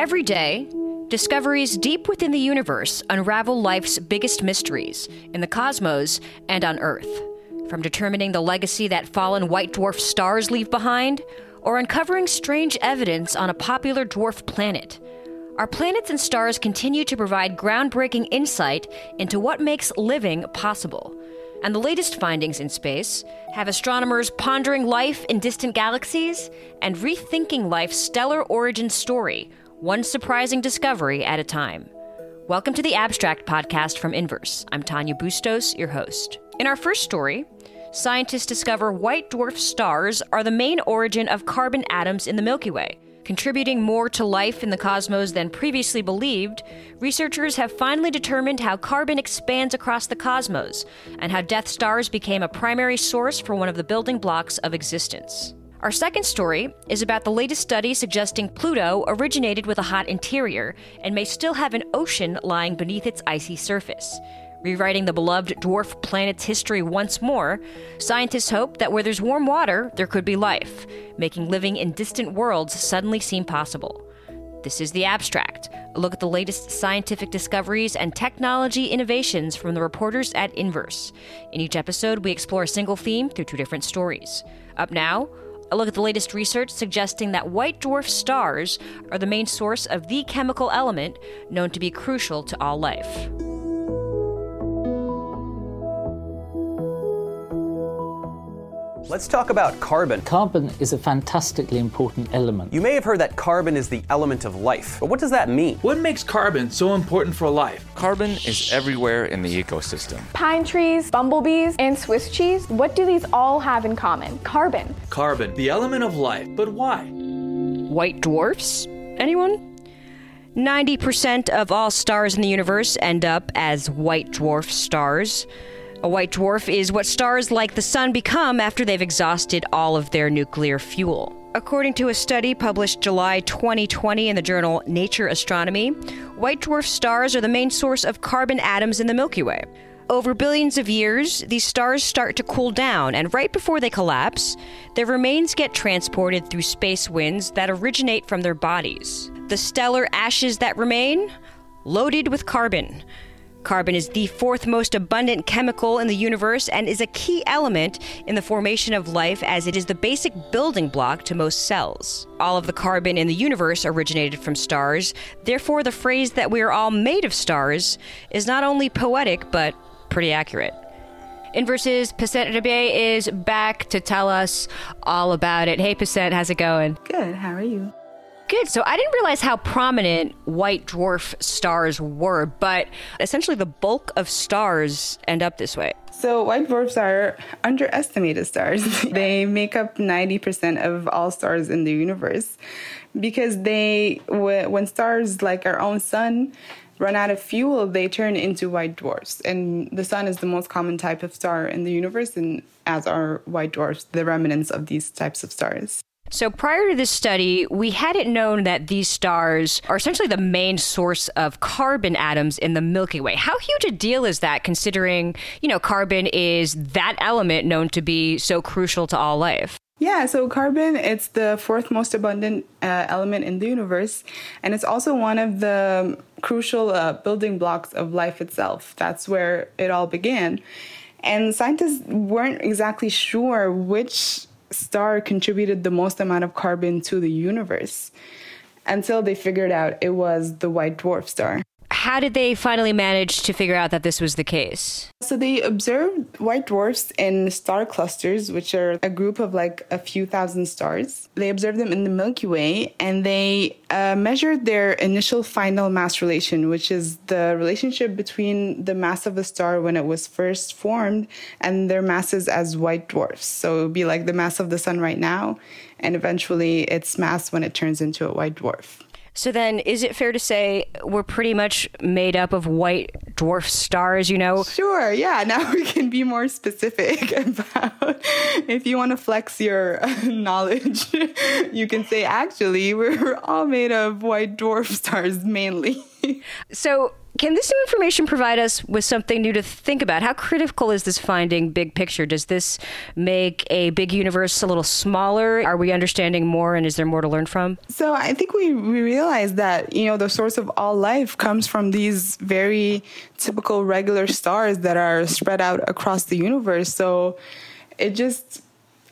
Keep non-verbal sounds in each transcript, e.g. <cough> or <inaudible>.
Every day, discoveries deep within the universe unravel life's biggest mysteries in the cosmos and on Earth. From determining the legacy that fallen white dwarf stars leave behind, or uncovering strange evidence on a popular dwarf planet. Our planets and stars continue to provide groundbreaking insight into what makes living possible. And the latest findings in space have astronomers pondering life in distant galaxies and rethinking life's stellar origin story, one surprising discovery at a time. Welcome to the Abstract Podcast from Inverse. I'm Tanya Bustos, your host. In our first story, scientists discover white dwarf stars are the main origin of carbon atoms in the Milky Way. Contributing more to life in the cosmos than previously believed, researchers have finally determined how carbon expands across the cosmos and how death stars became a primary source for one of the building blocks of existence. Our second story is about the latest study suggesting Pluto originated with a hot interior and may still have an ocean lying beneath its icy surface. Rewriting the beloved dwarf planet's history once more, scientists hope that where there's warm water, there could be life, making living in distant worlds suddenly seem possible. This is The Abstract, a look at the latest scientific discoveries and technology innovations from the reporters at Inverse. In each episode, we explore a single theme through two different stories. Up now, a look at the latest research suggesting that white dwarf stars are the main source of the chemical element known to be crucial to all life. Let's talk about carbon. Carbon is a fantastically important element. You may have heard that carbon is the element of life, but what does that mean? What makes carbon so important for life? Carbon is everywhere in the ecosystem. Pine trees, bumblebees, and Swiss cheese. What do these all have in common? Carbon. Carbon, the element of life. But why? White dwarfs? Anyone? 90% of all stars in the universe end up as white dwarf stars. A white dwarf is what stars like the Sun become after they've exhausted all of their nuclear fuel. According to a study published July 2020 in the journal Nature Astronomy, white dwarf stars are the main source of carbon atoms in the Milky Way. Over billions of years, these stars start to cool down, and right before they collapse, their remains get transported through space winds that originate from their bodies. The stellar ashes that remain? Loaded with carbon. Carbon is the fourth most abundant chemical in the universe and is a key element in the formation of life as it is the basic building block to most cells. All of the carbon in the universe originated from stars, therefore, the phrase that we are all made of stars is not only poetic but pretty accurate. Inverse's Passant Rabie is back to tell us all about it. Hey, Passant, how's it going? Good. How are you? Good. So I didn't realize how prominent white dwarf stars were, but essentially the bulk of stars end up this way. So white dwarfs are underestimated stars. <laughs> they make up 90% of all stars in the universe because they when stars like our own sun run out of fuel, they turn into white dwarfs. And the sun is the most common type of star in the universe and as are white dwarfs, the remnants of these types of stars. So prior to this study, we hadn't known that these stars are essentially the main source of carbon atoms in the Milky Way. How huge a deal is that considering, you know, carbon is that element known to be so crucial to all life? Yeah, so carbon, it's the fourth most abundant uh, element in the universe, and it's also one of the crucial uh, building blocks of life itself. That's where it all began. And scientists weren't exactly sure which star contributed the most amount of carbon to the universe until they figured out it was the white dwarf star. How did they finally manage to figure out that this was the case? So they observed white dwarfs in star clusters, which are a group of like a few thousand stars. They observed them in the Milky Way and they uh, measured their initial final mass relation, which is the relationship between the mass of a star when it was first formed and their masses as white dwarfs. So it would be like the mass of the sun right now and eventually its mass when it turns into a white dwarf. So then, is it fair to say we're pretty much made up of white dwarf stars, you know? Sure, yeah. <laughs> Now we can be more specific <laughs> about if you want to flex your uh, <laughs> knowledge, you can say actually we're all made of white dwarf stars mainly. <laughs> so, Can this new information provide us with something new to think about? How critical is this finding big picture? Does this make a big universe a little smaller? Are we understanding more and is there more to learn from? So I think we, we realize that, you know, the source of all life comes from these very typical regular stars that are spread out across the universe. So it just,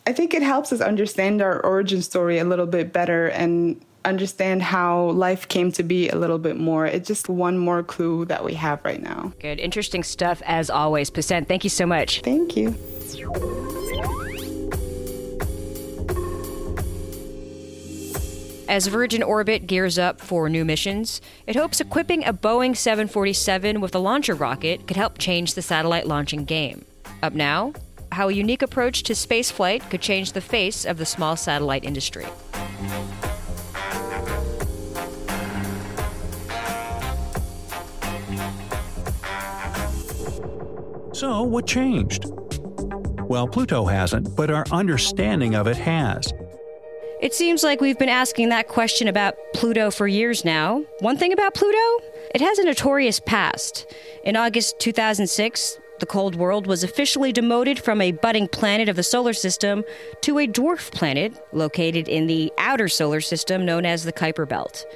I think it helps us understand our origin story a little bit better and understand how life came to be a little bit more. It's just one more clue that we have right now. Good. Interesting stuff as always. Passant, thank you so much. Thank you. As Virgin Orbit gears up for new missions, it hopes equipping a Boeing 747 with a launcher rocket could help change the satellite launching game. Up now, how a unique approach to spaceflight could change the face of the small satellite industry. So, what changed? Well, Pluto hasn't, but our understanding of it has. It seems like we've been asking that question about Pluto for years now. One thing about Pluto, it has a notorious past. In August 2006, the cold world was officially demoted from a budding planet of the solar system to a dwarf planet located in the outer solar system known as the Kuiper Belt.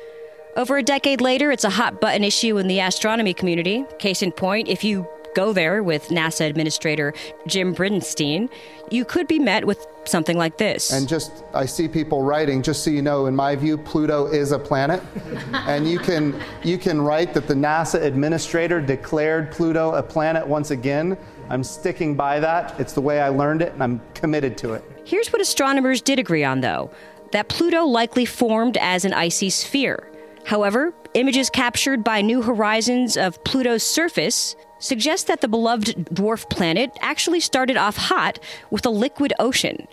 Over a decade later, it's a hot button issue in the astronomy community. Case in point, if you go there with NASA Administrator Jim Bridenstine, you could be met with something like this. And just, I see people writing, just so you know, in my view, Pluto is a planet. <laughs> and you can, you can write that the NASA Administrator declared Pluto a planet once again. I'm sticking by that. It's the way I learned it, and I'm committed to it. Here's what astronomers did agree on, though that Pluto likely formed as an icy sphere. However, images captured by New Horizons of Pluto's surface suggest that the beloved dwarf planet actually started off hot with a liquid ocean.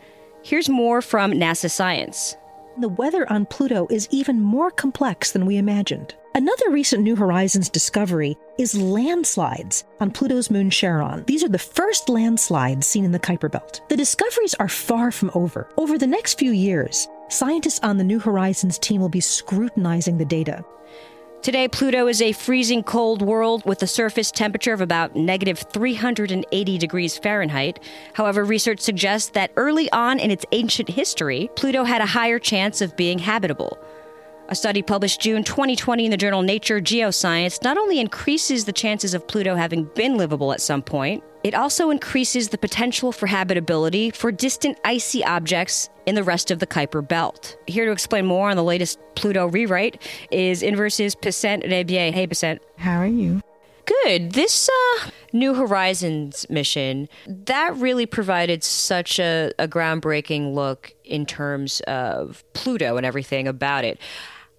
Here's more from NASA Science. The weather on Pluto is even more complex than we imagined. Another recent New Horizons discovery is landslides on Pluto's moon Charon. These are the first landslides seen in the Kuiper Belt. The discoveries are far from over. Over the next few years, scientists on the New Horizons team will be scrutinizing the data. Today, Pluto is a freezing cold world with a surface temperature of about negative 380 degrees Fahrenheit. However, research suggests that early on in its ancient history, Pluto had a higher chance of being habitable. A study published June 2020 in the journal Nature Geoscience not only increases the chances of Pluto having been livable at some point, it also increases the potential for habitability for distant icy objects in the rest of the Kuiper Belt. Here to explain more on the latest Pluto rewrite is Inverse's Passant Rabie. Hey, Passant. How are you? Good. This uh, New Horizons mission, that really provided such a, a groundbreaking look in terms of Pluto and everything about it.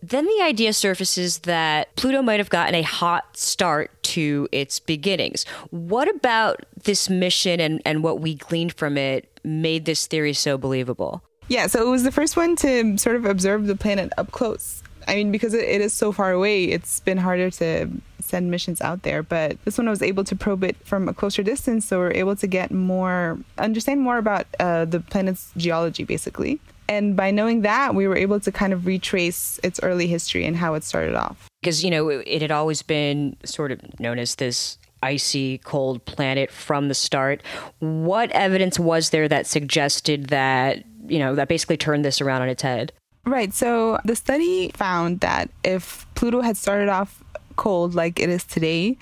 Then the idea surfaces that Pluto might have gotten a hot start to its beginnings. What about this mission and, and what we gleaned from it made this theory so believable? Yeah, so it was the first one to sort of observe the planet up close. I mean, because it, it is so far away, it's been harder to send missions out there. But this one was able to probe it from a closer distance, so we're able to get more, understand more about uh, the planet's geology, basically. And by knowing that, we were able to kind of retrace its early history and how it started off. Because, you know, it, had always been sort of known as this icy, cold planet from the start. What evidence was there that suggested that, you know, that basically turned this around on its head? Right. So the study found that if Pluto had started off cold like it is today,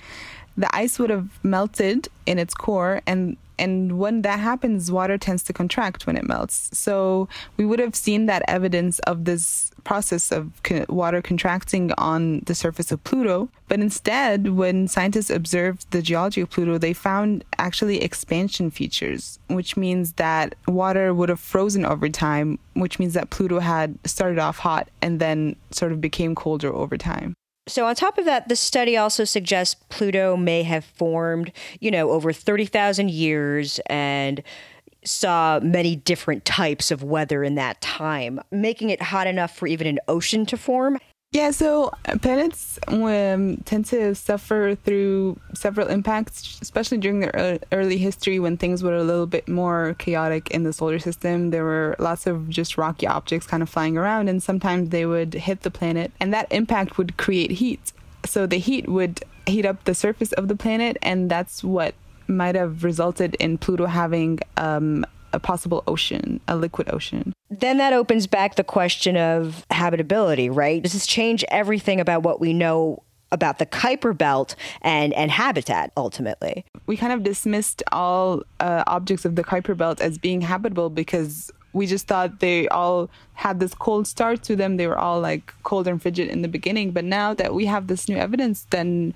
the ice would have melted in its core and and when that happens, water tends to contract when it melts. So we would have seen that evidence of this process of water contracting on the surface of Pluto. But instead, when scientists observed the geology of Pluto, they found actually expansion features, which means that water would have frozen over time, which means that Pluto had started off hot and then sort of became colder over time. So, on top of that, the study also suggests Pluto may have formed, you know, over 30,000 years and saw many different types of weather in that time, making it hot enough for even an ocean to form. Yeah, so planets um, tend to suffer through several impacts, especially during the early history when things were a little bit more chaotic in the solar system. There were lots of just rocky objects kind of flying around, and sometimes they would hit the planet, and that impact would create heat. So the heat would heat up the surface of the planet, and that's what might have resulted in Pluto having um, a possible ocean, a liquid ocean. Then that opens back the question of habitability, right? Does this change everything about what we know about the Kuiper Belt and, and habitat ultimately? We kind of dismissed all uh, objects of the Kuiper Belt as being habitable because we just thought they all had this cold start to them. They were all like cold and frigid in the beginning. But now that we have this new evidence, then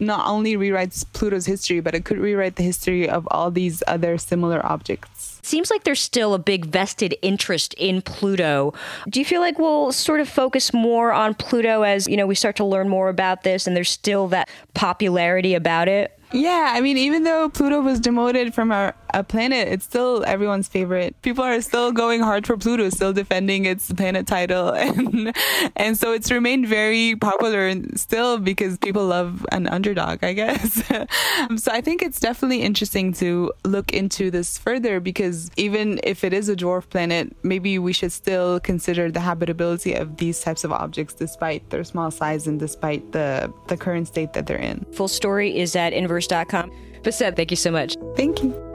not only rewrites Pluto's history, but it could rewrite the history of all these other similar objects. Seems like there's still a big vested interest in Pluto. Do you feel like we'll sort of focus more on Pluto as, you know, we start to learn more about this and there's still that popularity about it? Yeah, I mean, even though Pluto was demoted from our a planet, it's still everyone's favorite. People are still going hard for Pluto, still defending its planet title, <laughs> and and so it's remained very popular still because people love an underdog, I guess. <laughs> so I think it's definitely interesting to look into this further because even if it is a dwarf planet, maybe we should still consider the habitability of these types of objects despite their small size and despite the the current state that they're in. Full story is at inverse inverse.com. Passant, thank you so much. Thank you.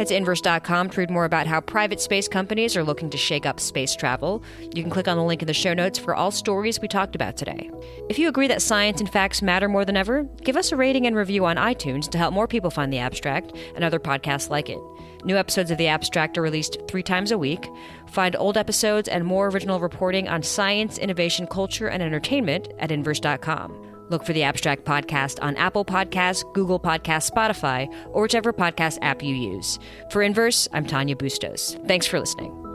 Head to inverse.com to read more about how private space companies are looking to shake up space travel. You can click on the link in the show notes for all stories we talked about today. If you agree that science and facts matter more than ever, give us a rating and review on iTunes to help more people find the abstract and other podcasts like it. New episodes of The Abstract are released three times a week. Find old episodes and more original reporting on science, innovation, culture, and entertainment at inverse.com. Look for the Abstract Podcast on Apple Podcasts, Google Podcasts, Spotify, or whichever podcast app you use. For Inverse, I'm Tanya Bustos. Thanks for listening.